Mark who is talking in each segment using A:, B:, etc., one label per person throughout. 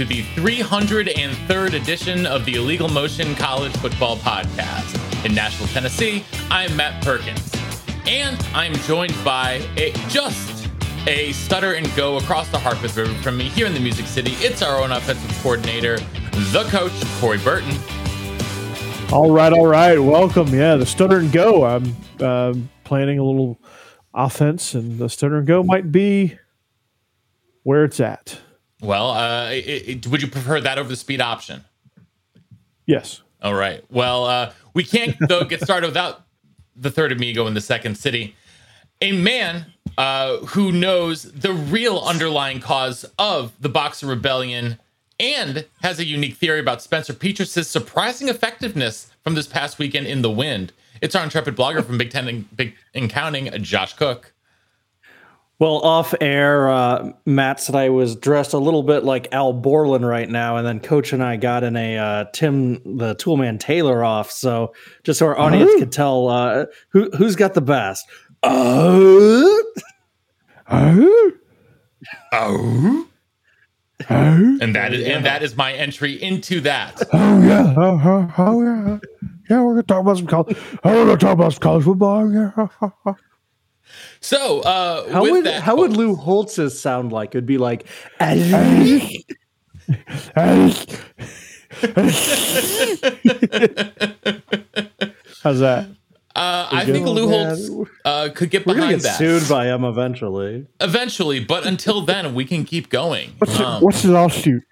A: To the 303rd edition of the Illegal Motion College Football Podcast. In Nashville, Tennessee, I'm Matt Perkins. And I'm joined by a, just a stutter and go across the Harpeth River from me here in the Music City. It's our own offensive coordinator, the coach, Corey Burton.
B: All right, all right. Welcome. Yeah, the stutter and go. I'm uh, planning a little offense, and the stutter and go might be where it's at.
A: Well, uh, it, it, would you prefer that over the speed option?
B: Yes.
A: All right. Well, uh, we can't though get started without the third amigo in the second city, a man uh, who knows the real underlying cause of the Boxer Rebellion and has a unique theory about Spencer Petras' surprising effectiveness from this past weekend in the wind. It's our intrepid blogger from Big Ten and Big and Counting, Josh Cook.
C: Well, off air, uh, Matt said I was dressed a little bit like Al Borland right now, and then Coach and I got in a uh, Tim the Toolman Taylor off, so just so our audience could tell uh, who who's got the best. Oh,
A: oh, oh. And that is and that is my entry into that.
B: Oh yeah, oh, oh, oh yeah, yeah. We're gonna talk about some college. Oh, we're gonna talk about some college football. Yeah.
A: So, uh,
C: how would
A: that,
C: how would Lou Holtz's sound like? It'd be like. How's
B: that?
A: Uh, I think Lou Holtz uh, could get behind
C: get
A: that.
C: Sued by him eventually.
A: Eventually, but until then, we can keep going.
B: What's, um, the, what's the lawsuit?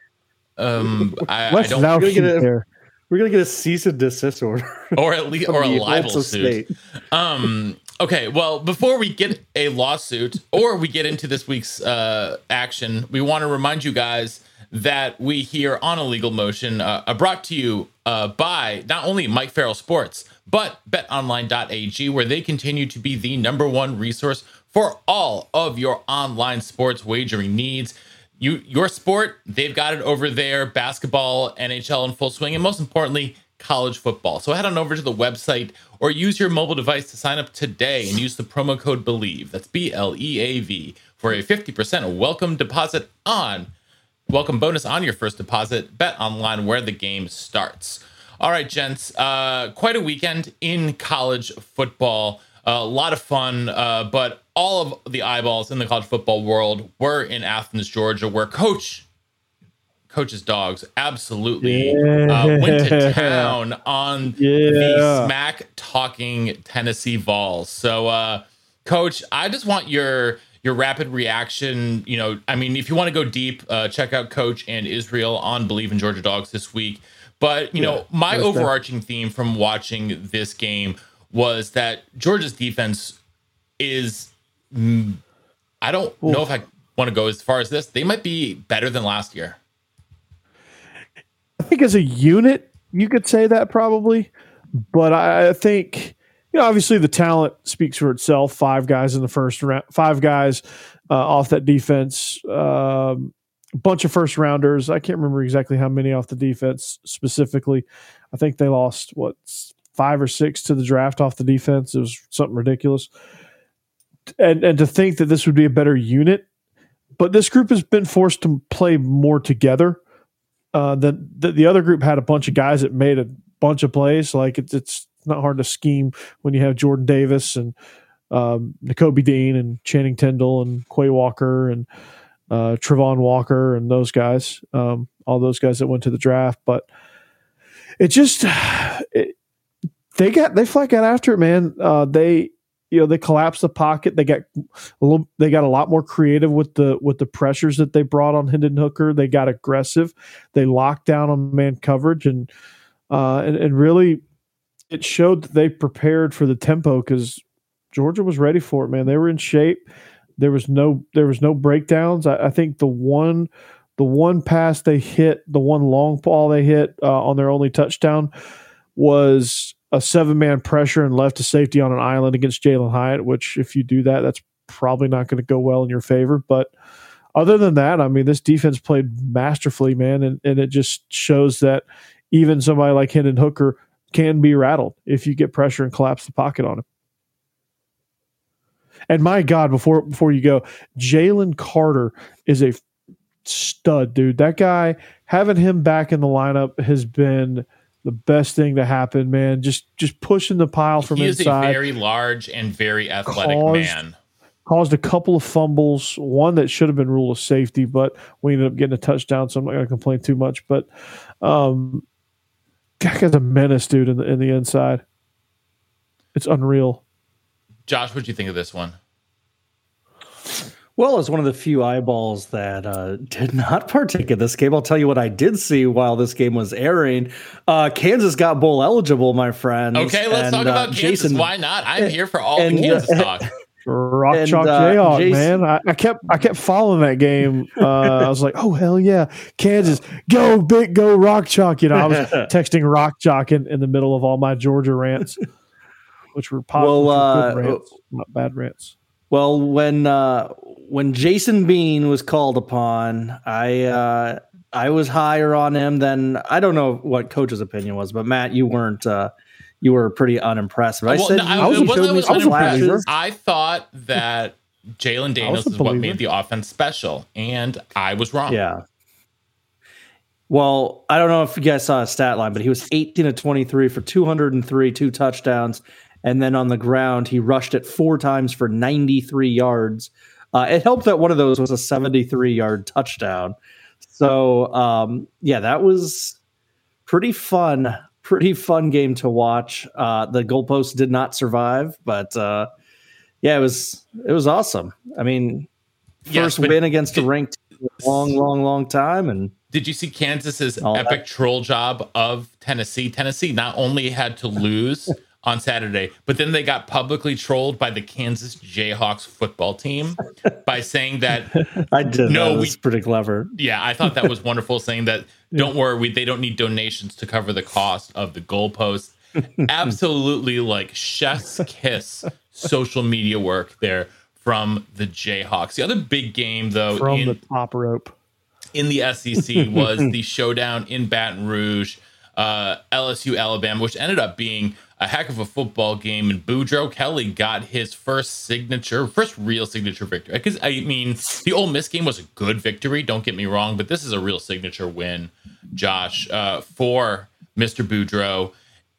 A: Um, I,
B: what's
A: I don't.
B: Lawsuit we're, gonna there?
C: we're gonna get a cease and desist order,
A: or at least or a libel suit. Um, Okay, well, before we get a lawsuit or we get into this week's uh, action, we want to remind you guys that we here on Illegal Motion uh, are brought to you uh, by not only Mike Farrell Sports, but betonline.ag, where they continue to be the number one resource for all of your online sports wagering needs. You, your sport, they've got it over there basketball, NHL in full swing, and most importantly, college football. So head on over to the website or use your mobile device to sign up today and use the promo code BLEAV. That's B L E A V for a 50% welcome deposit on welcome bonus on your first deposit. Bet online where the game starts. All right, gents, uh, quite a weekend in college football. A lot of fun, uh, but all of the eyeballs in the college football world were in Athens, Georgia, where Coach coach's dogs absolutely yeah. uh, went to town on yeah. the smack talking Tennessee Vols. So, uh, coach, I just want your your rapid reaction. You know, I mean, if you want to go deep, uh, check out Coach and Israel on Bleav in Georgia Dogs this week. But you yeah, know, my overarching theme from watching this game was that Georgia's defense is. Mm, I don't Ooh. know if I want to go as far as this. They might be better than last year.
B: Think as a unit, you could say that probably, but I, think you know obviously the talent speaks for itself. Five guys in the first round, five guys uh, off that defense. a um, bunch of first rounders. I can't remember exactly how many off the defense specifically. I think they lost what five or six to the draft off the defense. It was something ridiculous. And and to think that this would be a better unit, but this group has been forced to play more together uh, the, the, the other group had a bunch of guys that made a bunch of plays. Like it's it's not hard to scheme when you have Jordan Davis and um, Nakobe Dean and Channing Tindall and Quay Walker and uh, Travon Walker and those guys, um, all those guys that went to the draft. But it just it, they got they flat got after it, man. Uh, they you know they collapsed the pocket. They got a little. They got a lot more creative with the with the pressures that they brought on Hendon Hooker. They got aggressive. They locked down on man coverage and uh, and, and really it showed that they prepared for the tempo because Georgia was ready for it. Man, they were in shape. There was no there was no breakdowns. I, I think the one the one pass they hit, the one long ball they hit uh, on their only touchdown was a seven man pressure and left to safety on an island against Jalin Hyatt, which if you do that, that's probably not going to go well in your favor. But other than that, I mean, this defense played masterfully, man, and, and it just shows that even somebody like Hendon Hooker can be rattled if you get pressure and collapse the pocket on him. And my God, before before you go, Jalen Carter is a stud, dude. That guy having him back in the lineup has been the best thing to happen, man. Just just pushing the pile from
A: he
B: inside.
A: He is a very large and very athletic caused, man.
B: Caused a couple of fumbles, one that should have been rule of safety, but we ended up getting a touchdown, so I'm not going to complain too much. But um, guy's a menace, dude, in the in the inside. It's unreal.
A: Josh, what do you think of this one?
C: Well, as one of the few eyeballs that uh, did not partake in this game, I'll tell you what I did see while this game was airing. Uh, Kansas got bowl eligible, my friend.
A: Okay, let's and, talk uh, about uh, Kansas. Jason, Why not? I'm here for all and, the Kansas talk.
B: Rock and, Chalk uh, Jayhawk, Jason, man. I, I, kept I kept following that game. Uh, I was like, oh hell yeah, Kansas, go big, go Rock Chalk. You know, I was texting Rock Chalk in, in the middle of all my Georgia rants, which were positive, well, good rants, not bad rants.
C: Well, when uh, when Jason Bean was called upon, I uh, I was higher on him than I don't know what coach's opinion was, but Matt, you weren't. Uh, you were pretty unimpressed. But I said no, I,
A: I, was, was, unimpressed. I thought that Jalon Daniels is what made the offense special, and I was wrong.
C: Yeah. Well, I don't know if you guys saw a stat line, but he was 18 to 23 for 203, two touchdowns, and then on the ground, he rushed it four times for 93 yards. Uh, it helped that one of those was a 73 yard touchdown. So, um, yeah, that was pretty fun. Pretty fun game to watch. Uh, the goalpost did not survive, but uh, yeah, it was it was awesome. I mean, first yes, win against a ranked long, long, long time, and
A: did you see Kansas's epic that. troll job of Tennessee? Tennessee not only had to lose on Saturday. But then they got publicly trolled by the Kansas Jayhawks football team by saying that
C: I did. No, that was we, pretty clever.
A: Yeah, I thought that was wonderful. saying that don't worry, we, they don't need donations to cover the cost of the goalpost. Absolutely, like chef's kiss social media work there from the Jayhawks. The other big game, though,
B: from in, the top rope
A: in the SEC was the showdown in Baton Rouge, uh, LSU Alabama, which ended up being a heck of a football game, and Boudreaux Kelly got his first signature, first real signature victory. Because I mean, the Ole Miss game was a good victory. Don't get me wrong, but this is a real signature win, Josh, uh, for Mr. Boudreaux.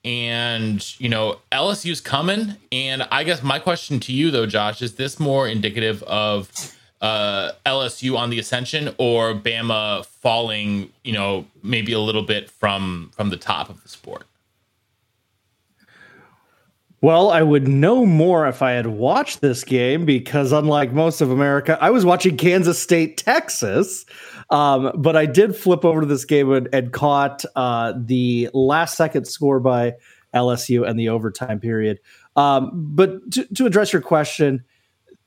A: And you know, LSU's coming. And I guess my question to you, though, Josh, is this more indicative of uh, LSU on the ascension or Bama falling? You know, maybe a little bit from from the top of the sport.
C: Well, I would know more if I had watched this game because, unlike most of America, I was watching Kansas State, Texas. Um, but I did flip over to this game and, and caught uh, the last second score by LSU and the overtime period. Um, but to, to, address your question,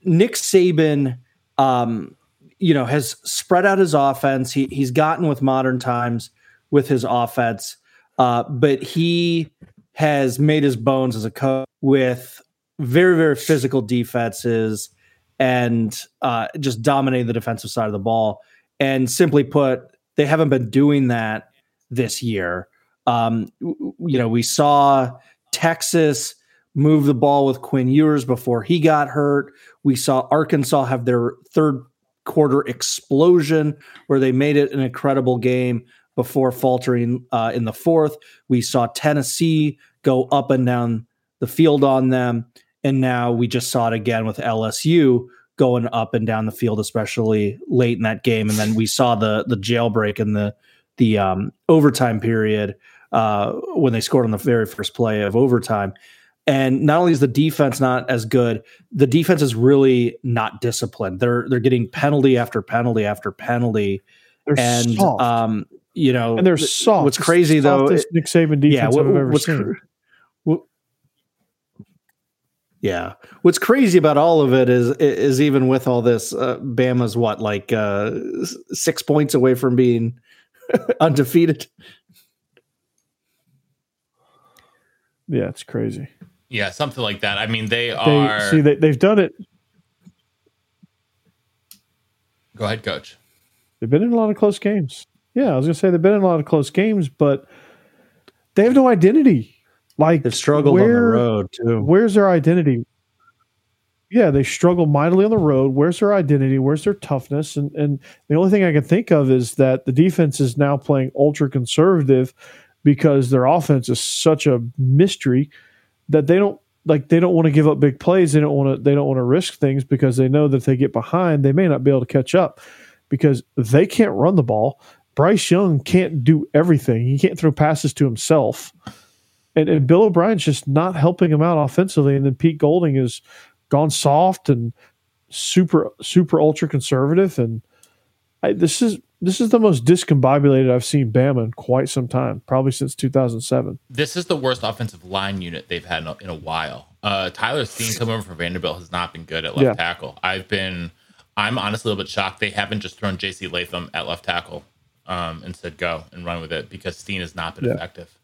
C: Nick Saban, um, you know, has spread out his offense. He, he's gotten with modern times with his offense, uh, but he has made his bones as a coach with very, very physical defenses and uh, just dominating the defensive side of the ball. And simply put, they haven't been doing that this year. Um, you know, we saw Texas move the ball with Quinn Ewers before he got hurt. We saw Arkansas have their third quarter explosion where they made it an incredible game before faltering uh, in the fourth. We saw Tennessee go up and down the field on them. And now we just saw it again with LSU going up and down the field, especially late in that game. And then we saw the the jailbreak in the the um, overtime period uh, when they scored on the very first play of overtime. And not only is the defense not as good, the defense is really not disciplined. They're they're getting penalty after penalty after penalty. They're and soft. um, you know,
B: and they're soft.
C: What's crazy though, it,
B: Nick Saban defense yeah, what, I've ever seen.
C: What, yeah, what's crazy about all of it is is even with all this, uh, Bama's what like uh, six points away from being undefeated.
B: Yeah, it's crazy.
A: Yeah, something like that. I mean, they are.
B: They, see, they, they've done it.
A: Go ahead, coach.
B: They've been in a lot of close games. Yeah, I was gonna say they've been in a lot of close games, but they have no identity. Like
C: they've struggled where, on the road too.
B: Where's their identity? yeah, they struggle mightily on the road. Where's their identity? Where's their toughness? And and the only thing I can think of is that the defense is now playing ultra conservative because their offense is such a mystery that they don't like they don't want to give up big plays. They don't want to they don't want to risk things because they know that if they get behind, they may not be able to catch up because they can't run the ball. Bryce Young can't do everything. He can't throw passes to himself. And, and Bill O'Brien's just not helping him out offensively. And then Pete Golding is gone soft and super super ultra conservative and I, this is this is the most discombobulated I've seen Bama in quite some time, probably since 2007.
A: This is the worst offensive line unit they've had in a, in a while. Uh, Tyler Steen coming over from Vanderbilt has not been good at left yeah. tackle. I've been, I'm honestly a little bit shocked they haven't just thrown J.C. Latham at left tackle um, and said go and run with it because Steen has not been yeah. effective.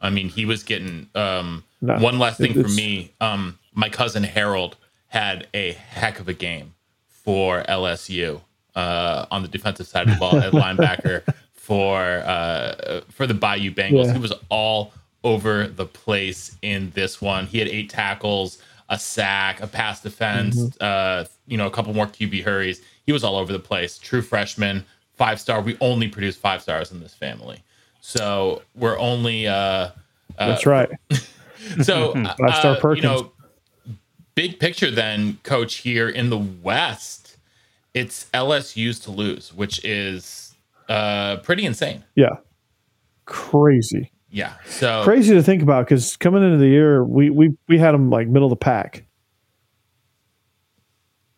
A: I mean, he was getting um, one last thing for me. Um, my cousin Harold had a heck of a game for LSU uh, on the defensive side of the ball at linebacker for uh, for the Bayou Bengals. Yeah. He was all over the place in this one. He had eight tackles, a sack, a pass defense, mm-hmm. uh, you know, a couple more QB hurries. He was all over the place. True freshman, five star. We only produce five stars in this family, so we're only. Uh, uh
B: That's right.
A: so five star Perkins. Uh, you know, big picture then, coach, here in the West, it's LSU's to lose, which is uh, pretty insane.
B: Yeah. Crazy.
A: Yeah. So
B: crazy to think about because coming into the year, we, we, we had them like middle of the pack.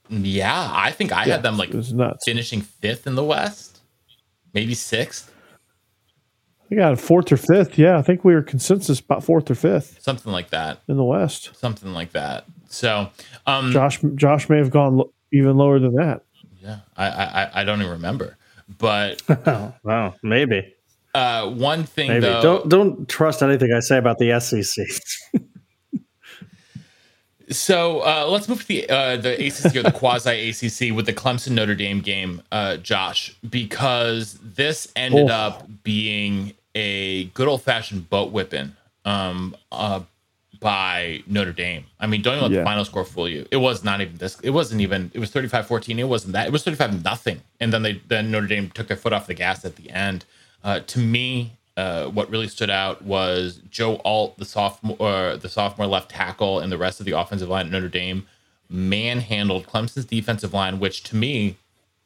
A: Yeah. I think I yeah, had them like finishing fifth in the West, maybe sixth.
B: We got fourth or fifth. Yeah, I think we were consensus about fourth or fifth,
A: something like that
B: in the West.
A: Something like that. So, um,
B: Josh, Josh may have gone even lower than that.
A: Yeah, I, I, I don't even remember, but
C: wow, maybe.
A: Uh, one thing maybe. though,
C: don't don't trust anything I say about the SEC.
A: so uh, let's move to the uh, the ACC or the quasi ACC with the Clemson Notre Dame game, uh, Josh, because this ended oh. up being a good old fashioned boat whipping um, uh, by Notre Dame. I mean, don't even let yeah. the final score fool you. It was not even this. It wasn't even. It was 35-14. It wasn't that. It was 35 nothing. And then they then Notre Dame took their foot off the gas at the end. Uh, to me, uh, what really stood out was Joe Alt, the sophomore, uh, the sophomore left tackle, and the rest of the offensive line at Notre Dame manhandled Clemson's defensive line, which to me,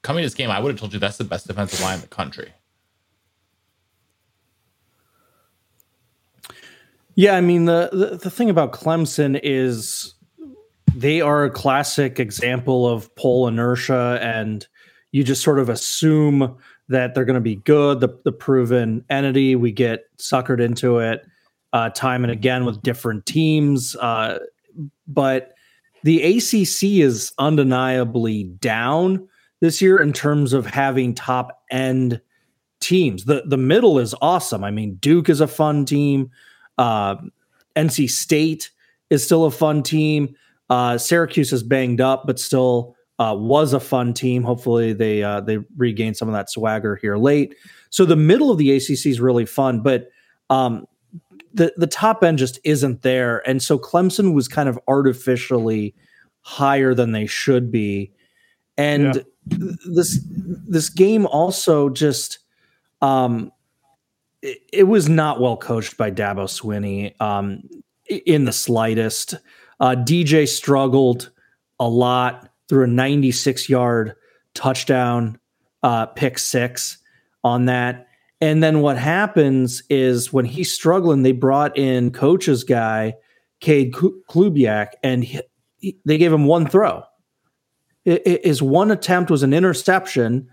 A: coming to this game, I would have told you that's the best defensive line in the country.
C: Yeah, I mean the, the, the thing about Clemson is they are a classic example of poll inertia, and you just sort of assume that they're going to be good, the the proven entity. We get suckered into it uh, time and again with different teams, uh, but the ACC is undeniably down this year in terms of having top end teams. The the middle is awesome. I mean, Duke is a fun team. Uh, NC State is still a fun team. Uh, Syracuse is banged up, but still uh, was a fun team. Hopefully, they uh, they regain some of that swagger here late. So the middle of the ACC is really fun, but um, the the top end just isn't there, and so Clemson was kind of artificially higher than they should be, and yeah. this this game also just um, it, was not well coached by Dabo Swinney um, in the slightest. Uh, DJ struggled a lot through a 96 yard touchdown uh, pick six on that. And then what happens is when he's struggling, they brought in coach's guy, Cade Klubnik, and he, he, they gave him one throw. His one attempt was an interception,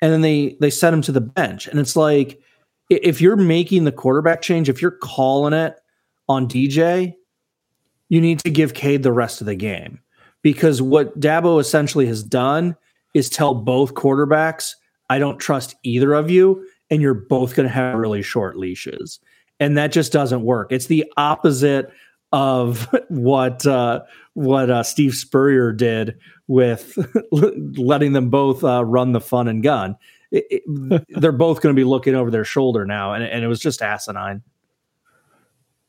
C: and then they they sent him to the bench. And it's like – if you're making the quarterback change, if you're calling it on DJ, you need to give Cade the rest of the game. Because what Dabo essentially has done is tell both quarterbacks, I don't trust either of you, and you're both going to have really short leashes. And that just doesn't work. It's the opposite of what uh, what uh, Steve Spurrier did with letting them both uh, run the fun and gun it, it, they're both going to be looking over their shoulder now, and, and it was just asinine.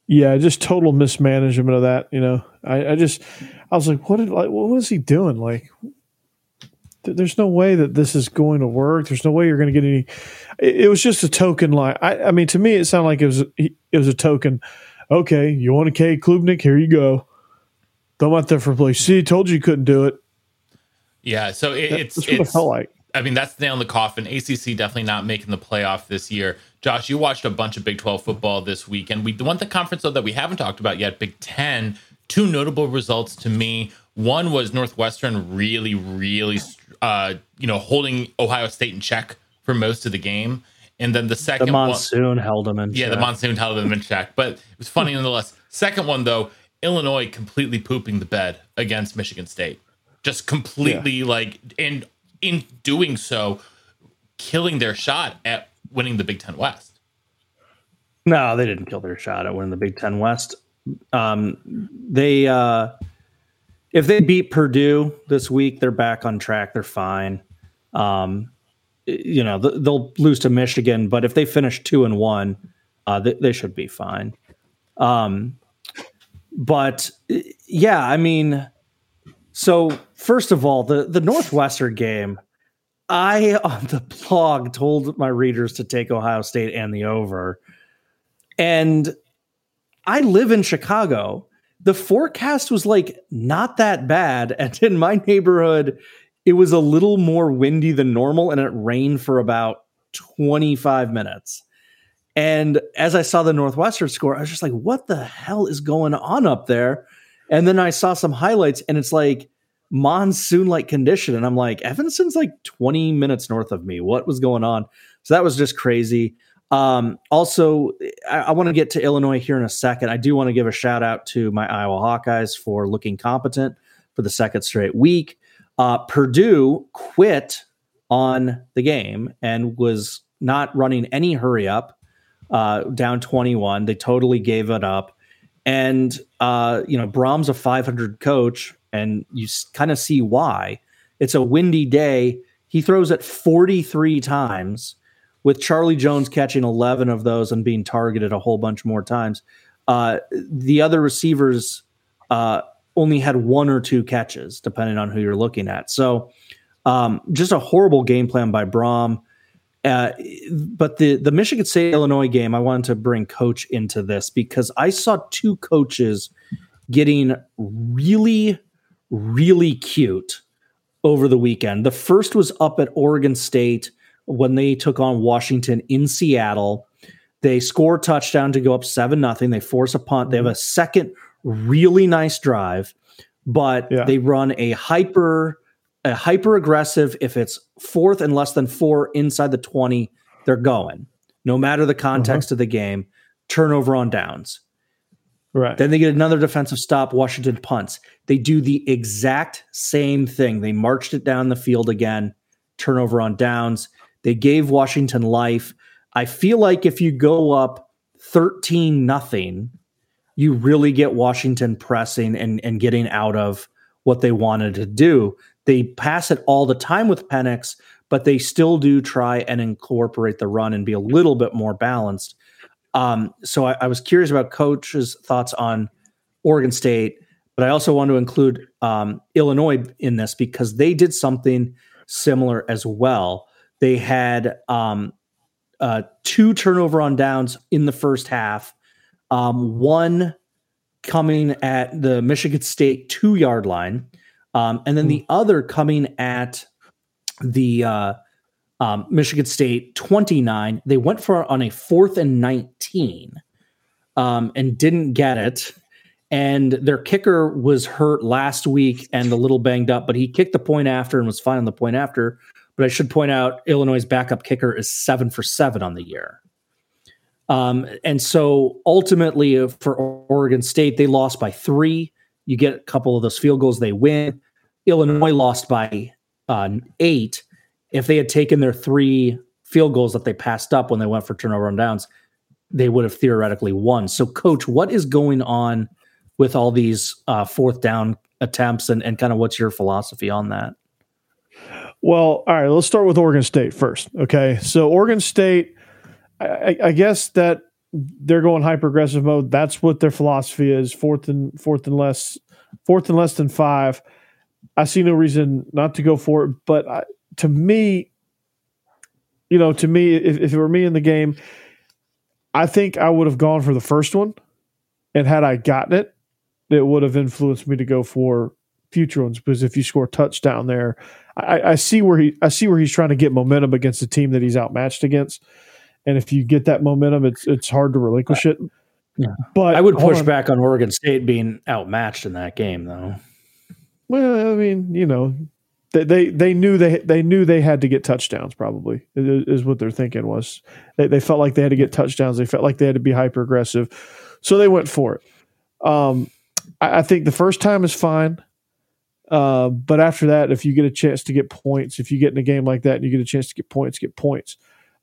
B: Yeah, just total mismanagement of that. You know, I, I just I was like, what did like what was he doing? Like, th- there's no way that this is going to work. There's no way you're going to get any. It, it, was just a token line. I, I mean, to me, it sounded like it was it was a token. Okay, you want a K Klubnik? Here you go. Throw out there for play. See, told you you couldn't do it.
A: Yeah, so it, it's
B: that's what
A: it's,
B: it felt like.
A: I mean, that's the nail in the coffin. ACC definitely not making the playoff this year. Josh, you watched a bunch of Big 12 football this week, and we the one the conference though that we haven't talked about yet, Big 10. Two notable results to me. One was Northwestern really, really, uh, you know, holding Ohio State in check for most of the game, and then the second
C: the monsoon
A: one,
C: held them in.
A: Yeah,
C: check.
A: the monsoon held them in check, but it was funny nonetheless. Second one though, Illinois completely pooping the bed against Michigan State, just completely yeah. like, and in doing so, killing their shot at winning the Big Ten West.
C: No, they didn't kill their shot at winning the Big Ten West. Um, they uh, if they beat Purdue this week, they're back on track. They're fine. Um, you know, they'll lose to Michigan, but if they finish two and one, uh, they, they, should be fine. Um, but yeah, I mean, so first of all, the the Northwestern game, I on the blog told my readers to take Ohio State and the over, and I live in Chicago. The forecast was like not that bad. And in my neighborhood, it was a little more windy than normal and it rained for about 25 minutes. And as I saw the Northwestern score, I was just like, what the hell is going on up there? And then I saw some highlights and it's like monsoon like condition. And I'm like, Evanston's like 20 minutes north of me. What was going on? So that was just crazy. Um, also, I, I want to get to Illinois here in a second. I do want to give a shout out to my Iowa Hawkeyes for looking competent for the second straight week. Uh, Purdue quit on the game and was not running any hurry up uh, down 21. They totally gave it up. And, uh, you know, Brohm's a 500 coach, and you kind of see why. It's a windy day. He throws it 43 times with Charlie Jones catching 11 of those and being targeted a whole bunch more times. Uh, the other receivers uh, only had one or two catches, depending on who you're looking at. So, um, just a horrible game plan by Brohm. Uh, but the the Michigan State Illinois game, I wanted to bring coach into this because I saw two coaches getting really, really cute over the weekend. The first was up at Oregon State when they took on Washington in Seattle. They score a touchdown to go up 7 nothing. They force a punt. They have a second really nice drive, but yeah. they run a hyper a hyper aggressive if it's fourth and less than 4 inside the 20, they're going. No matter the context uh-huh. of the game, turnover on downs.
B: Right.
C: Then they get another defensive stop, Washington punts. They do the exact same thing. They marched it down the field again, turnover on downs. They gave Washington life. I feel like if you go up 13 nothing, you really get Washington pressing and, and getting out of what they wanted to do. They pass it all the time with Penix, but they still do try and incorporate the run and be a little bit more balanced. Um, so I, I, was curious about coach's thoughts on Oregon State, but I also want to include um, Illinois in this because they did something similar as well. They had um, uh, two turnover on downs in the first half, um, one coming at the Michigan State two yard line, um, and then the hmm. other coming at the uh, um, Michigan State 29. They went for on a fourth and 19 um, and didn't get it. And their kicker was hurt last week and a little banged up, but he kicked the point after and was fine on the point after. But I should point out Illinois' backup kicker is seven for seven on the year. Um, and so ultimately uh, for Oregon State, they lost by three. You get a couple of those field goals, they win. Illinois lost by uh, eight. If they had taken their three field goals that they passed up when they went for turnover on downs, they would have theoretically won. So, coach, what is going on with all these uh, fourth down attempts and, and kind of what's your philosophy on that?
B: Well, all right, let's start with Oregon State first. Okay. So, Oregon State, I, I guess that they're going hyper aggressive mode. That's what their philosophy is. Fourth and fourth and less, fourth and less than five. I see no reason not to go for it. But I, to me, you know, to me, if, if it were me in the game, I think I would have gone for the first one, and had I gotten it, it would have influenced me to go for future ones because if you score a touchdown there, I, I, see where he I see where he's trying to get momentum against a team that he's outmatched against, and if you get that momentum, it's it's hard to relinquish it.
C: Yeah. But I would push on. back on Oregon State being outmatched in that game, though.
B: Well, I mean, you know, they they, knew they they knew they had to get touchdowns. Probably is what they're thinking was they they felt like they had to get touchdowns. They felt like they had to be hyper aggressive, so they went for it. Um, I, I think the first time is fine. Uh, but after that, if you get a chance to get points, if you get in a game like that and you get a chance to get points, get points.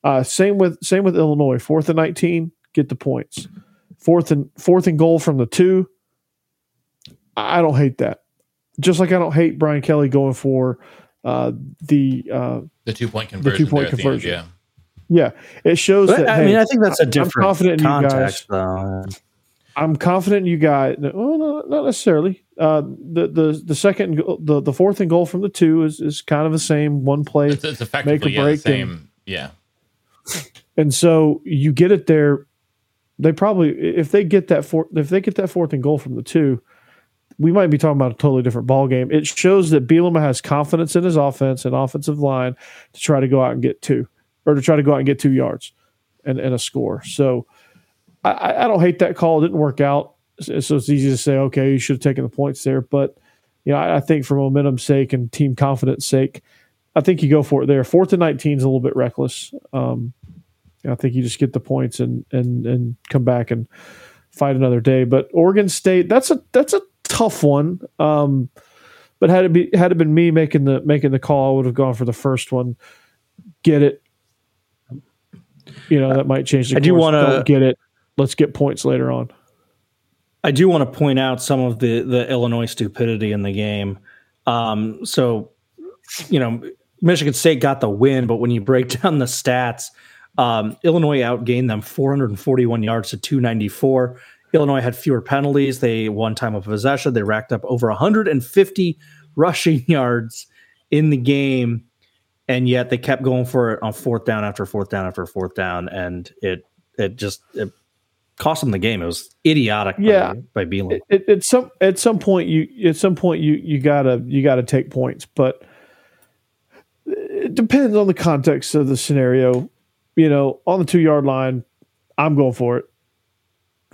B: Uh, same with same with Illinois. Fourth and nineteen, get the points. Fourth and fourth and goal from the two. I don't hate that. Just like I don't hate Brian Kelly going for uh, the uh,
A: the two point conversion. The two point conversion. End,
B: yeah, yeah. It shows but, that.
C: I
B: hey,
C: mean, I think that's a different I'm confident context, in you guys. Though.
B: I'm confident in you guys. Well, no, not necessarily. Uh, the the the second the the fourth and goal from the two is is kind of the same one play.
A: It's, it's effectively make a break yeah, same. And, yeah.
B: And so you get it there. They probably if they get that four if they get that fourth and goal from the two, we might be talking about a totally different ball game. It shows that Bielema has confidence in his offense and offensive line to try to go out and get two or to try to go out and get two yards and, and a score. So I, I don't hate that call. It didn't work out. So it's easy to say, okay, you should have taken the points there. But, you know, I, I think for momentum's sake and team confidence sake, I think you go for it there. Fourth and 19 is a little bit reckless. Um, I think you just get the points and, and, and come back and fight another day. But Oregon State, that's a, that's a tough one. Um, but had it be, had it been me making the, making the call, I would have gone for the first one. Get it. You know, that might change the
C: I do want to
B: get it let's get points later on.
C: I do want to point out some of the the Illinois stupidity in the game. Um, so, you know, Michigan State got the win, but when you break down the stats, um, Illinois outgained them 441 yards to 294. Illinois had fewer penalties. They won time of possession. They racked up over 150 rushing yards in the game, and yet they kept going for it on fourth down after fourth down after fourth down, and it it just it cost them the game. It was idiotic.
B: Yeah,
C: by, by.
B: At, at some at some point you at some point you you gotta you gotta take points, but it depends on the context of the scenario. You know, on the two yard line, I'm going for it.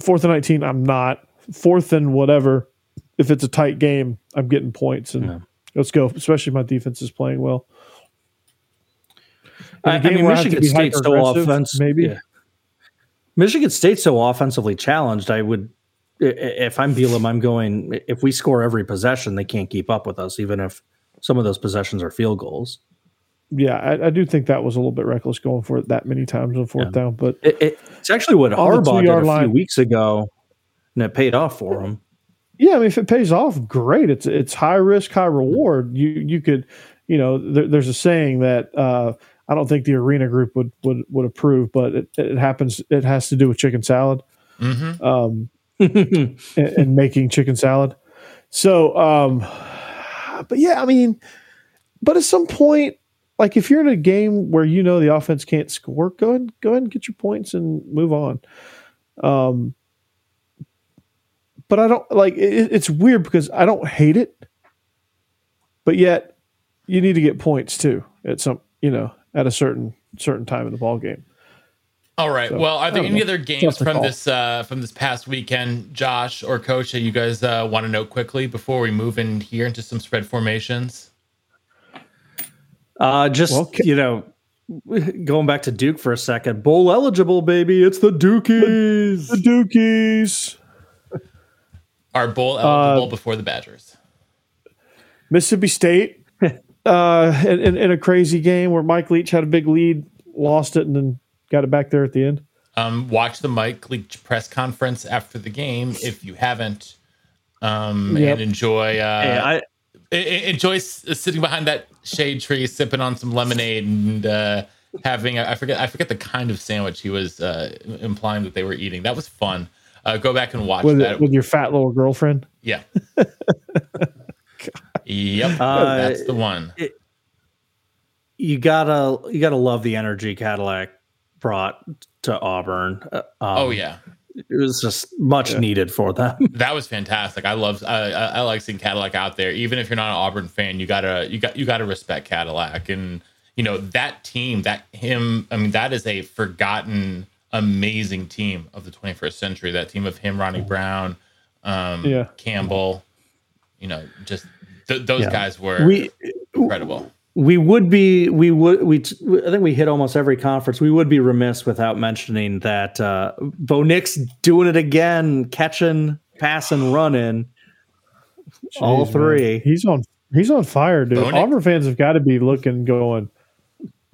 B: Fourth and nineteen, I'm not. Fourth and whatever. If it's a tight game, I'm getting points and yeah. let's go. Especially if my defense is playing well.
C: I, I mean, Michigan State's so offense,
B: maybe. Yeah.
C: Michigan State's so offensively challenged. I would, if I'm Bielema, I'm going. If we score every possession, they can't keep up with us, even if some of those possessions are field goals.
B: Yeah, I, I do think that was a little bit reckless going for it that many times on fourth yeah. down. But
C: it, it, it's actually what Harbaugh did a line, few weeks ago, and it paid off for him.
B: Yeah, I mean, if it pays off, great. It's it's high risk, high reward. You you could, you know, there, there's a saying that. Uh, I don't think the arena group would would would approve, but it, it happens. It has to do with chicken salad, mm-hmm. um, and, and, making chicken salad. So, um, but yeah, I mean, but at some point, like if you're in a game where you know the offense can't score, go ahead, go ahead and get your points and move on. Um, but I don't like it, it's weird because I don't hate it, but yet you need to get points too at some you know at a certain certain time in the ball game.
A: All right. So, well, are there any know. other games from this uh, from this past weekend, Josh or Coach, that you guys uh, want to know quickly before we move in here into some spread formations?
C: Uh, just well, you know, going back to Duke for a second. Bowl eligible, baby. It's the Dukies.
B: The, the Dukies
A: are bowl eligible uh, before the Badgers.
B: Mississippi State uh, in, in, a crazy game where Mike Leach had a big lead, lost it, and then got it back there at the end?
A: Um, watch the Mike Leach press conference after the game if you haven't, um, yep. and enjoy. Uh, hey, I, enjoy sitting behind that shade tree, sipping on some lemonade, and uh, having I forget I forget the kind of sandwich he was uh, implying that they were eating. That was fun. Uh, go back and watch
B: with,
A: that
B: with your fat little girlfriend.
A: Yeah. yep, uh, that's the one. It,
C: you gotta you gotta love the energy Cadillac brought to Auburn. Uh,
A: um, oh yeah,
C: it was just much yeah. needed for them.
A: That was fantastic. I love I, I like seeing Cadillac out there. Even if you're not an Auburn fan, you gotta you got you gotta respect Cadillac and you know that team that him. I mean that is a forgotten amazing team of the 21st century. That team of him, Ronnie Brown, um, yeah. Campbell. You know, just th- those yeah. guys were we, incredible
C: we would be we would we I think we hit almost every conference. We would be remiss without mentioning that uh, Bo Nix doing it again, catching, passing, running, Jeez, all three.
B: Man. He's on he's on fire, dude. Bo Auburn Nix. fans have got to be looking, going,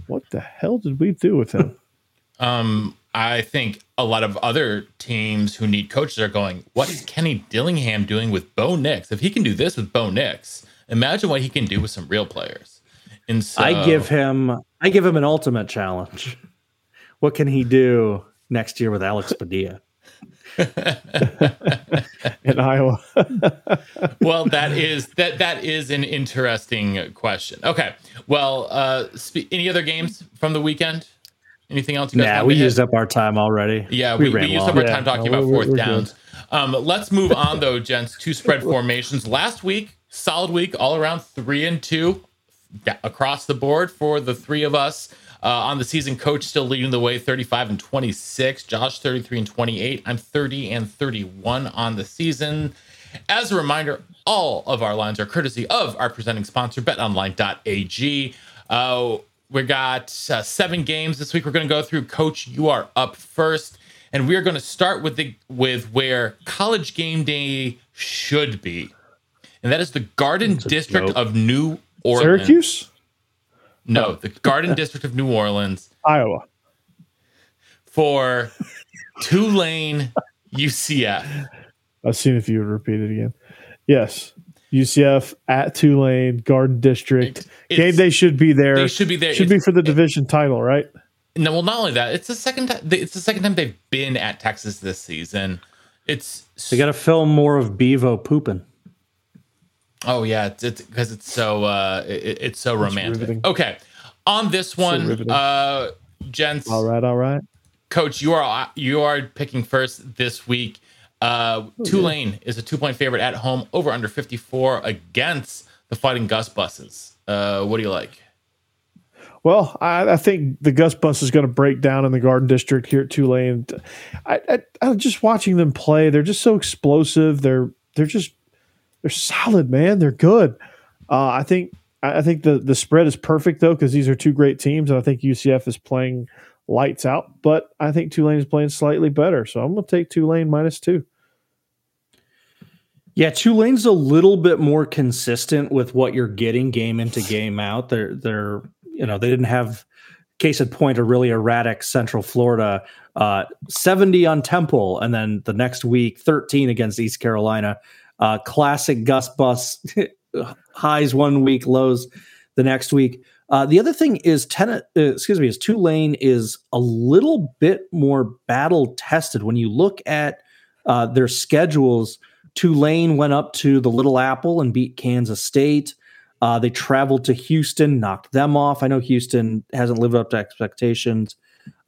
B: "What the hell did we do with him?"
A: um, I think a lot of other teams who need coaches are going, "What is Kenny Dillingham doing with Bo Nix? If he can do this with Bo Nix, imagine what he can do with some real players."
C: And so I give him I give him an ultimate challenge. What can he do next year with Alex Padilla?
B: in Iowa.
A: well, that is that that is an interesting question. Okay. Well, uh spe- any other games from the weekend? Anything else?
C: You guys nah, we used up our time already.
A: Yeah, we, we, we used up our time talking about 4th downs. Um, let's move on though, gents. Two spread formations. Last week, solid week, all around three and two across the board for the three of us. Uh, on the season, coach still leading the way 35 and 26. Josh 33 and 28. I'm 30 and 31 on the season. As a reminder, all of our lines are courtesy of our presenting sponsor, betonline.ag. Uh, we got uh, seven games this week. We're going to go through. Coach, you are up first, and we are going to start with the with where college game day should be, and that is the Garden District joke. of New
B: Orleans. Syracuse?
A: No, the Garden District of New Orleans.
B: Iowa.
A: For Tulane UCF.
B: I've seen if you would repeat it again. Yes. UCF at Tulane, Garden District. It's, Game day should be there.
A: They should be there.
B: Should it's, be for the division it, title, right?
A: No, well, not only that, it's the second time. It's the second time they've been at Texas this season. It's
C: they got to film more of Bevo pooping.
A: Oh yeah, it's because it's, it's, so uh, it, it's so romantic. Okay, on this one, so uh, gents.
B: All right, all right.
A: Coach, you are you are picking first this week. Uh, oh, Tulane yeah. is a two point favorite at home, over under fifty four against the Fighting Gus Buses. Uh, what do you like?
B: Well, I, I, think the Gus Bus is going to break down in the Garden District here at Tulane. I, I, I'm just watching them play. They're just so explosive. They're they're just they're solid, man. They're good. Uh, I think I think the the spread is perfect though because these are two great teams, and I think UCF is playing lights out. But I think Tulane is playing slightly better, so I'm going to take Tulane minus two.
C: Yeah, Tulane's a little bit more consistent with what you're getting game into game out. They're they're you know they didn't have case in point a really erratic Central Florida uh, 70 on Temple, and then the next week 13 against East Carolina. Uh, classic Gus Bus highs one week, lows the next week. Uh, the other thing is, ten, uh, excuse me, is Tulane is a little bit more battle tested. When you look at uh, their schedules, Tulane went up to the Little Apple and beat Kansas State. Uh, they traveled to Houston, knocked them off. I know Houston hasn't lived up to expectations,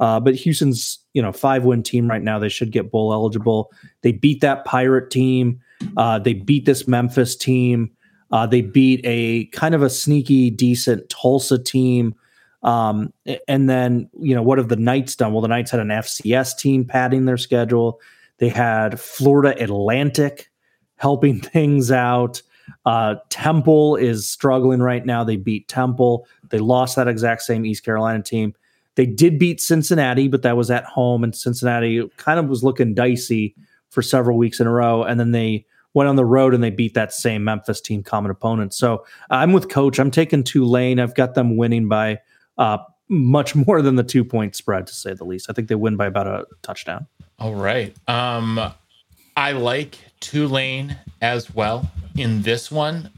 C: uh, but Houston's you know five win team right now. They should get bowl eligible. They beat that Pirate team. Uh, they beat this Memphis team. Uh, they beat a kind of a sneaky, decent Tulsa team. Um, and then, you know, what have the Knights done? Well, the Knights had an FCS team padding their schedule. They had Florida Atlantic helping things out. Uh, Temple is struggling right now. They beat Temple. They lost that exact same East Carolina team. They did beat Cincinnati, but that was at home, and Cincinnati kind of was looking dicey for several weeks in a row, and then they went on the road and they beat that same Memphis team, common opponent. So I'm with Coach. I'm taking Tulane. I've got them winning by uh, much more than the two point spread, to say the least. I think they win by about a touchdown.
A: All right. Um, I like Tulane as well in this one,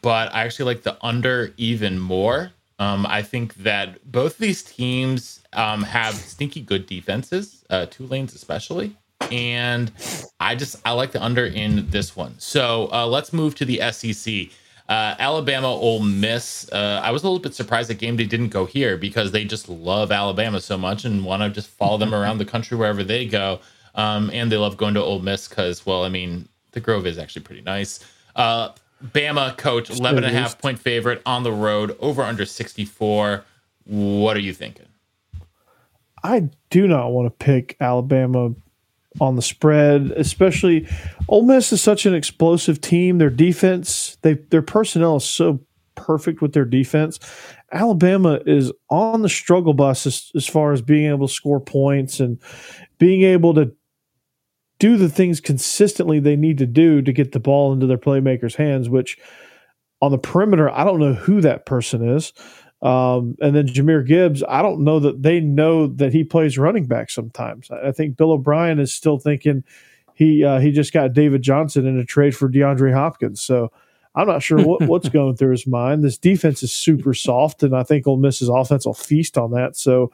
A: but I actually like the under even more. Um, I think that both these teams um, have stinky good defenses, uh, Tulane's especially, and I just I like the under in this one. So uh, let's move to the SEC. Uh, Alabama, Ole Miss. Uh, I was a little bit surprised that game day didn't go here because they just love Alabama so much and want to just follow them around the country wherever they go. Um, and they love going to Ole Miss because, well, I mean, the Grove is actually pretty nice. Uh, Bama coach, 11 and a half point favorite on the road, over under 64. What are you thinking?
B: I do not want to pick Alabama on the spread, especially Ole Miss is such an explosive team. Their defense, they their personnel is so perfect with their defense. Alabama is on the struggle bus as, as far as being able to score points and being able to do the things consistently they need to do to get the ball into their playmakers' hands, which on the perimeter, I don't know who that person is. Um, and then Jahmyr Gibbs, I don't know that they know that he plays running back sometimes. I think Bill O'Brien is still thinking he uh, he just got David Johnson in a trade for DeAndre Hopkins. So I'm not sure what, what's going through his mind. This defense is super soft, and I think Ole Miss's offense will feast on that. So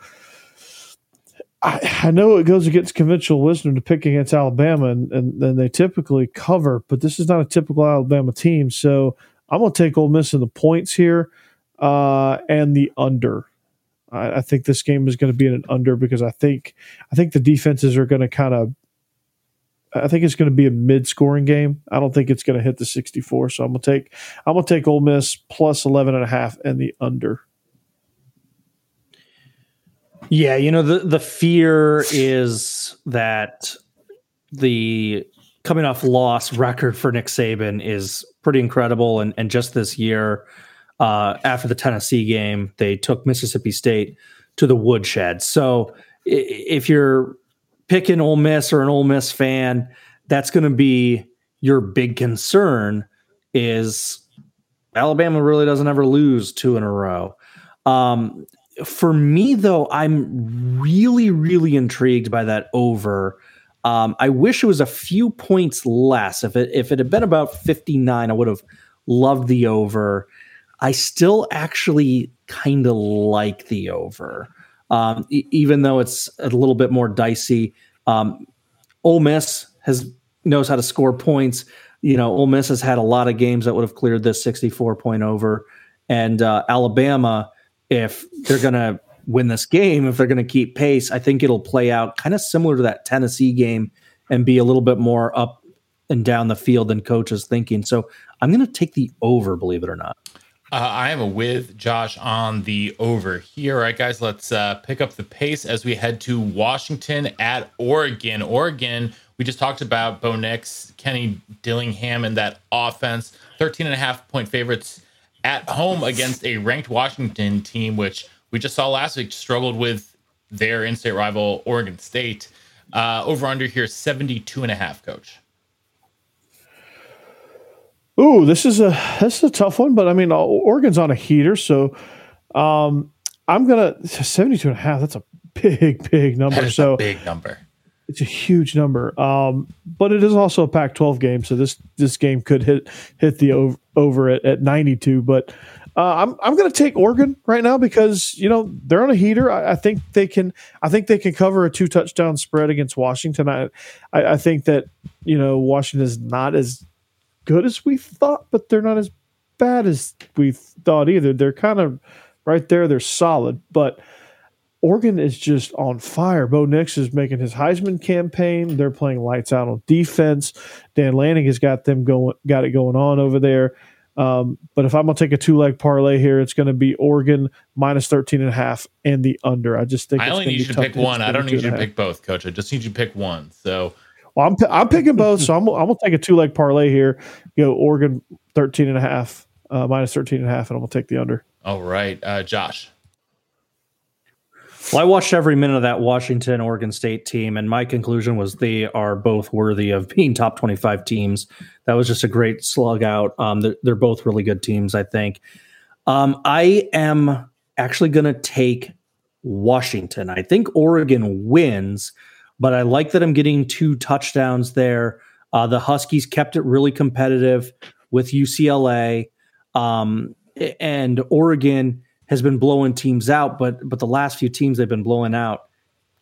B: I, I, know it goes against conventional wisdom to pick against Alabama, and, and, and they typically cover, but this is not a typical Alabama team. So I'm going to take Ole Miss in the points here uh, and the under. I, I think this game is going to be an under because I think I think the defenses are going to kind of. I think it's going to be a mid-scoring game. I don't think it's going to hit the 64. So I'm going to take I'm going to take Ole Miss plus 11 and a half and the under.
C: Yeah, you know the the fear is that the coming off loss record for Nick Saban is pretty incredible, and and just this year, uh, after the Tennessee game, they took Mississippi State to the woodshed. So if you're picking Ole Miss or an Ole Miss fan, that's going to be your big concern. Is Alabama really doesn't ever lose two in a row? Um, for me, though, I'm really, really intrigued by that over. Um, I wish it was a few points less. If it if it had been about 59, I would have loved the over. I still actually kind of like the over, um, e- even though it's a little bit more dicey. Um, Ole Miss has knows how to score points. You know, Ole Miss has had a lot of games that would have cleared this 64 point over, and uh, Alabama if they're going to win this game, if they're going to keep pace, I think it'll play out kind of similar to that Tennessee game and be a little bit more up and down the field than coach is thinking. So I'm going to take the over, believe it or not.
A: Uh, I am with Josh on the over here. All right, guys, let's uh, pick up the pace as we head to Washington at Oregon. Oregon, we just talked about Bo Nix, Kenny Dillingham, and that offense. 13 and a half point favorites at home against a ranked Washington team, which we just saw last week struggled with their in-state rival Oregon State. Uh, over under here 72 and a half, coach.
B: Ooh, this is a this is a tough one, but I mean Oregon's on a heater, so um, I'm gonna 72 and a half. That's a big, big number. so
A: big number.
B: It's a huge number, um, but it is also a Pac-12 game, so this this game could hit hit the over, over at, at 92. But uh, I'm I'm going to take Oregon right now because you know they're on a heater. I, I, think they can. I think they can cover a two touchdown spread against Washington. I, I, I think that you know Washington is not as good as we thought, but they're not as bad as we thought either. They're kind of right there. They're solid, but Oregon is just on fire. Bo Nix is making his Heisman campaign. They're playing lights out on defense. Dan Lanning has got them going, got it going on over there. Um, but if I'm going to take a two leg parlay here, it's going to be Oregon minus 13 and a half and the under. I just think
A: I only need you to pick one. I don't need you to pick both, coach. I just need you to pick one. So,
B: well, I'm, I'm picking both. so I'm, I'm going to take a two leg parlay here. Go Oregon 13 and a half, uh, minus 13 and a half, and I'm going to take the under.
A: All right. Uh, Josh.
C: Well, I watched every minute of that Washington Oregon State team, and my conclusion was they are both worthy of being top 25 teams. That was just a great slug out. Um, they're, they're, both really good teams, I think. Um, I am actually going to take Washington. I think Oregon wins, but I like that I'm getting two touchdowns there. Uh, the Huskies kept it really competitive with UCLA, um, and Oregon has been blowing teams out, but but the last few teams they've been blowing out,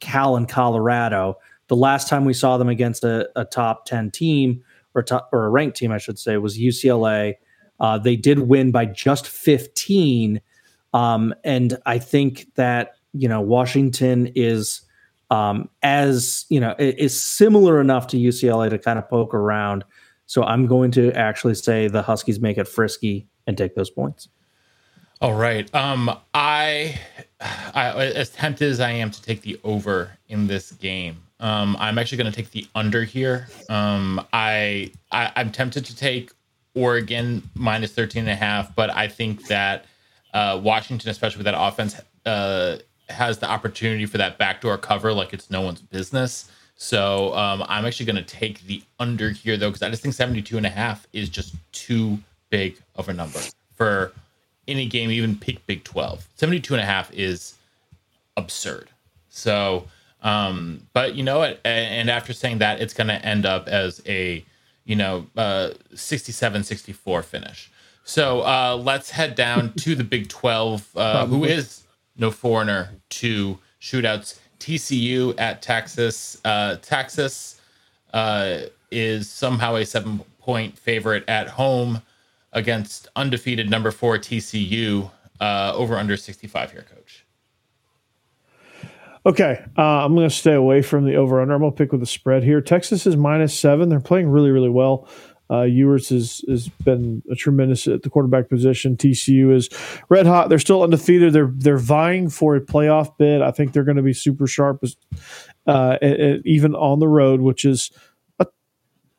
C: Cal and Colorado. The last time we saw them against a, a top ten team or top, or a ranked team, I should say, was UCLA. Uh, they did win by just 15, um, and I think that you know Washington is um, as you know is similar enough to UCLA to kind of poke around. So I'm going to actually say the Huskies make it frisky and take those points.
A: All right. Um, I, I, as tempted as I am to take the over in this game, um, I'm actually going to take the under here. Um, I, I, I'm tempted to take Oregon minus 13 and a half, but I think that uh, Washington, especially with that offense, uh, has the opportunity for that backdoor cover like it's no one's business. So um, I'm actually going to take the under here though, because I just think 72 and a half is just too big of a number for any game, even pick Big 12. 72 and a half is absurd. So, um, but you know what? And after saying that, it's going to end up as a, you know, uh, 67 64 finish. So uh, let's head down to the Big 12, uh, who is no foreigner to shootouts. TCU at Texas. Uh, Texas uh, is somehow a seven point favorite at home against undefeated number four TCU. Uh, over under 65 here, coach.
B: Okay, uh, I'm going to stay away from the over under. I'm going to pick with the spread here. Texas is minus seven. They're playing really, really well. Uh, Ewers has, has been a tremendous at the quarterback position. TCU is red hot. They're still undefeated. They're they're vying for a playoff bid. I think they're going to be super sharp, uh, even on the road, which is a,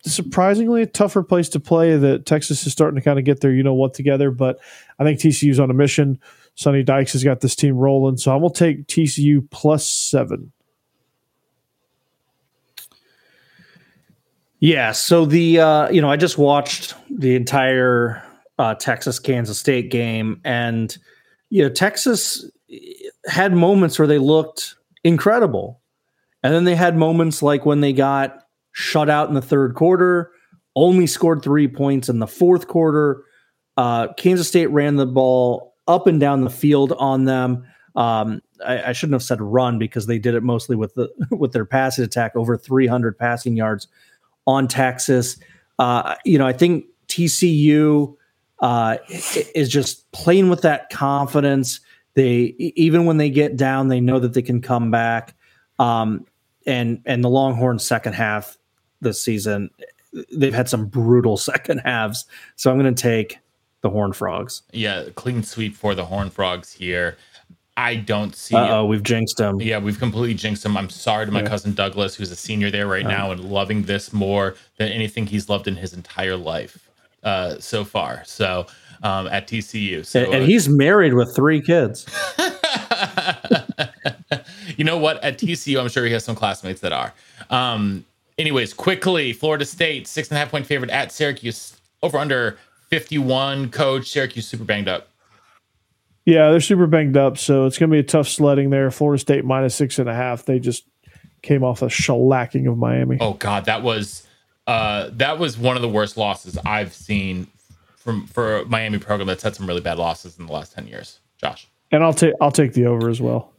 B: surprisingly a tougher place to play. That Texas is starting to kind of get their you know what together, but I think TCU's on a mission. Sonny Dykes has got this team rolling, so I'm gonna take TCU plus seven.
C: Yeah. So the uh, you know I just watched the entire uh, Texas Kansas State game, and you know Texas had moments where they looked incredible, and then they had moments like when they got shut out in the third quarter, only scored three points in the fourth quarter. Uh, Kansas State ran the ball up and down the field on them. Um, I, I, shouldn't have said run because they did it mostly with the with their passing attack, over 300 passing yards on Texas. Uh, you know, I think TCU uh, is just playing with that confidence. They even when they get down, they know that they can come back. Um, and and the Longhorns second half this season, they've had some brutal second halves. So I'm going to take the Horn Frogs.
A: Yeah, clean sweep for the Horn Frogs here. I don't see.
C: Oh, we've jinxed him.
A: Yeah, we've completely jinxed him. I'm sorry to my yeah. cousin Douglas, who's a senior there right now and loving this more than anything he's loved in his entire life uh, so far. So um, at TCU, so,
C: and, and uh, he's married with three kids.
A: you know what? At TCU, I'm sure he has some classmates that are. Um, anyways, quickly, Florida State six and a half point favorite at Syracuse over under 51. Coach Syracuse super banged up.
B: Yeah, they're super banged up, so it's going to be a tough sledding there. Florida State minus six and a half. They just came off a shellacking of Miami.
A: Oh God, that was uh, that was one of the worst losses I've seen from for a Miami program that's had some really bad losses in the last ten years. Josh,
B: and I'll take I'll take the over as well.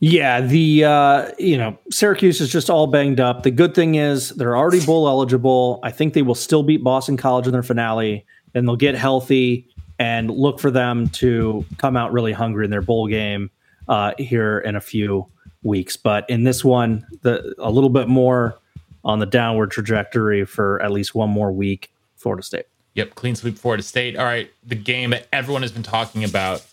C: Yeah, the uh, you know Syracuse is just all banged up. The good thing is they're already bowl eligible. I think they will still beat Boston College in their finale, and they'll get healthy and look for them to come out really hungry in their bowl game uh, here in a few weeks. But in this one, the a little bit more on the downward trajectory for at least one more week. Florida State.
A: Yep, clean sweep Florida State. All right, the game that everyone has been talking about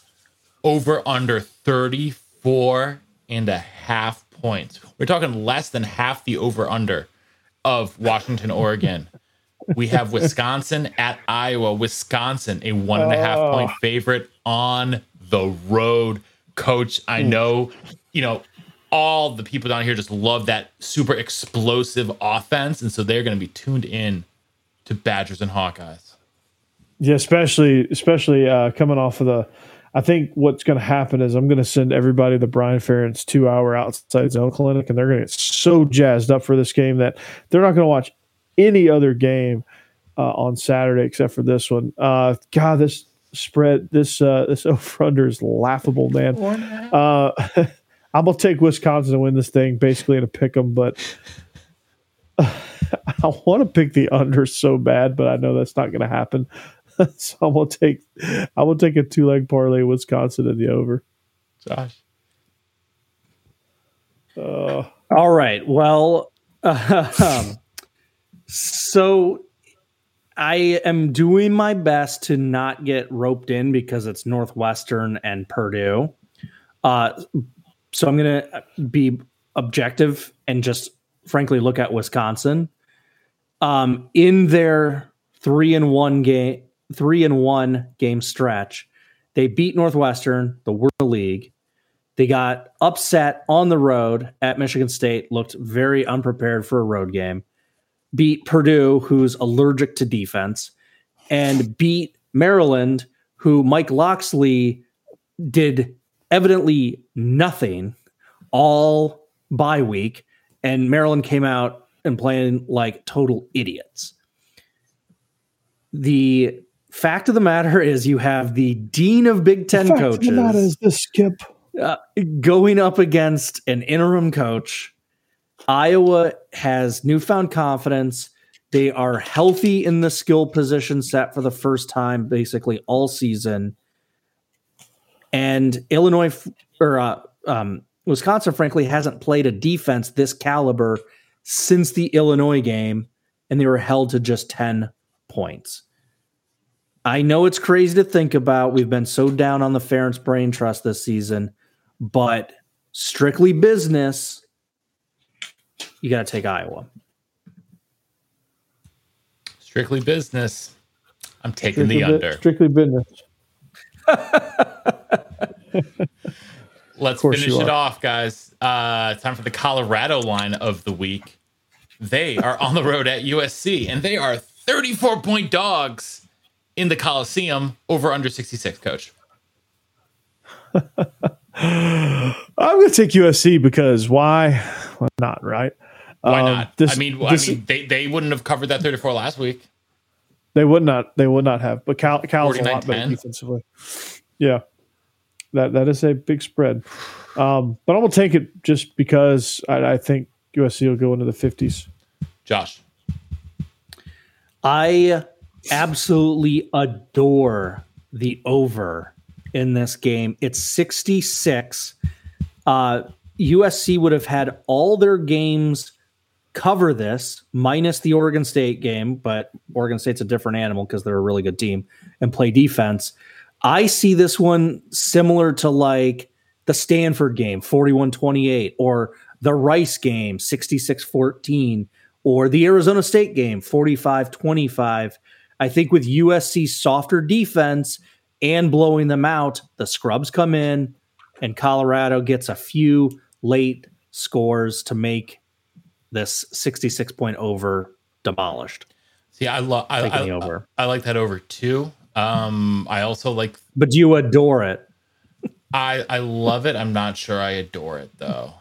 A: over under 34 and a half points. We're talking less than half the over under of Washington, Oregon we have Wisconsin at Iowa. Wisconsin, a one and a half oh. point favorite on the road. Coach, I hmm. know, you know, all the people down here just love that super explosive offense. And so they're going to be tuned in to Badgers and Hawkeyes.
B: Yeah, especially especially uh, coming off of the. I think what's going to happen is I'm going to send everybody the Brian Ferentz two hour outside zone clinic, and they're going to get so jazzed up for this game that they're not going to watch any other game uh, on Saturday except for this one. Uh, God, this spread this uh, this over under is laughable, man. Uh, I'm gonna take Wisconsin to win this thing, basically in a pick 'em, but I want to pick the under so bad, but I know that's not going to happen. so I'm gonna take I'm gonna take a two leg parlay Wisconsin in the over.
A: Josh.
C: Uh, All right. Well, um, so I am doing my best to not get roped in because it's Northwestern and Purdue. Uh, so I'm going to be objective and just frankly look at Wisconsin. Um, in their three and one game, three and one game stretch, they beat Northwestern, the World League. They got upset on the road at Michigan State, looked very unprepared for a road game. Beat Purdue, who's allergic to defense, and beat Maryland, who Mike Locksley did evidently nothing all bye week, and Maryland came out and playing like total idiots. The fact of the matter is, you have the dean of Big Ten the coaches. Of the matter is
B: the skip
C: uh, going up against an interim coach. Iowa has newfound confidence. They are healthy in the skill position set for the first time, basically all season. And Illinois or uh, um, Wisconsin, frankly, hasn't played a defense this caliber since the Illinois game, and they were held to just 10 points. I know it's crazy to think about. We've been so down on the Ferentz Brain Trust this season, but strictly business, you got to take Iowa.
A: Strictly business. I'm taking strictly the under.
B: Strictly business.
A: Let's finish it off, guys. Uh, time for the Colorado line of the week. They are on the road at USC, and they are 34 point dogs in the Coliseum over under 66, coach.
B: I'm going to take USC because why? Why not, right?
A: Why um, not? This, I mean, this, I mean, they, they wouldn't have covered that 34 last week.
B: They would not. They would not have. But Cal, Cal's a lot better defensively. Yeah, that that is a big spread. Um, but I'm gonna take it just because I, I think USC will go into the 50s.
A: Josh,
C: I absolutely adore the over in this game. It's 66. Uh, USC would have had all their games cover this, minus the Oregon State game, but Oregon State's a different animal because they're a really good team and play defense. I see this one similar to like the Stanford game, 41 28, or the Rice game, 66 14, or the Arizona State game, 45 25. I think with USC softer defense and blowing them out, the scrubs come in and Colorado gets a few late scores to make this 66 point over demolished.
A: See, I love I, I, over. I, I like that over too. Um, I also like
C: But do you adore it?
A: I I love it. I'm not sure I adore it though.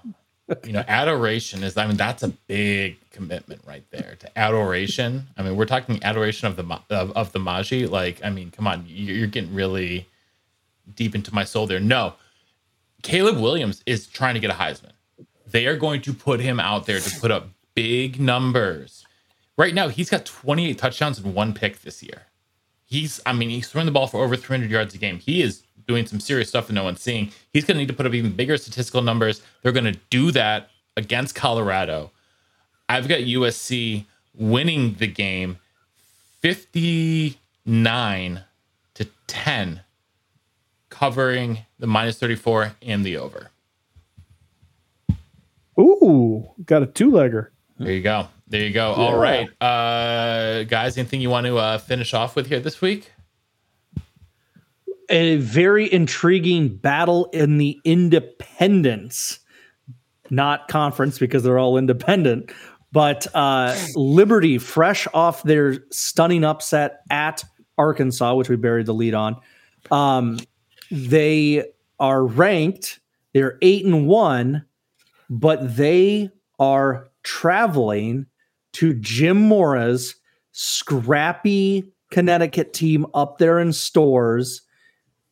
A: You know, adoration is I mean that's a big commitment right there to adoration. I mean, we're talking adoration of the of, of the Magi. Like, I mean, come on, you're getting really deep into my soul there. No, Caleb Williams is trying to get a Heisman. They are going to put him out there to put up big numbers. Right now, he's got 28 touchdowns and one pick this year. He's, I mean, he's throwing the ball for over 300 yards a game. He is doing some serious stuff that no one's seeing. He's going to need to put up even bigger statistical numbers. They're going to do that against Colorado. I've got USC winning the game 59 to 10, covering the minus 34 and the over.
B: Ooh, got a two legger.
A: There you go. There you go. Yeah. All right. Uh, guys, anything you want to uh, finish off with here this week?
C: A very intriguing battle in the independence, not conference because they're all independent, but uh, Liberty, fresh off their stunning upset at Arkansas, which we buried the lead on. Um, they are ranked, they're eight and one but they are traveling to Jim Mora's scrappy Connecticut team up there in Storrs.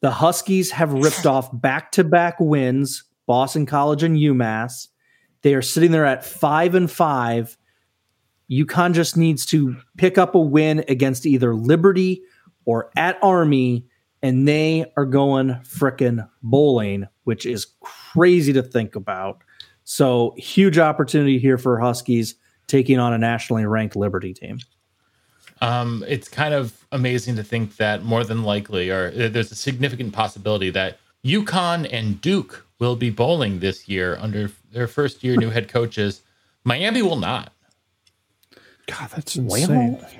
C: The Huskies have ripped off back to back wins, Boston College and UMass. They are sitting there at five and five. UConn just needs to pick up a win against either Liberty or at Army, and they are going frickin' bowling, which is crazy to think about. So, huge opportunity here for Huskies taking on a nationally ranked Liberty team.
A: Um, it's kind of amazing to think that more than likely, or uh, there's a significant possibility that UConn and Duke will be bowling this year under their first year new head coaches. Miami will not.
B: God, that's insane. Well,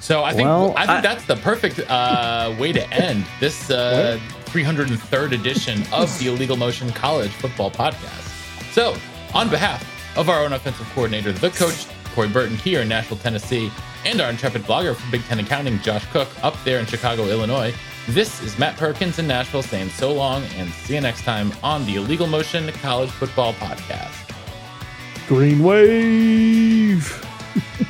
A: so I think well, I think I, that's the perfect uh, way to end this uh, 303rd edition of the Illegal Motion College Football Podcast. So, on behalf of our own offensive coordinator, the coach Corey Burton here in Nashville, Tennessee, and our intrepid blogger from Big Ten Accounting, Josh Cook, up there in Chicago, Illinois. This is Matt Perkins in Nashville saying so long and see you next time on the Illegal Motion College Football Podcast.
B: Green Wave.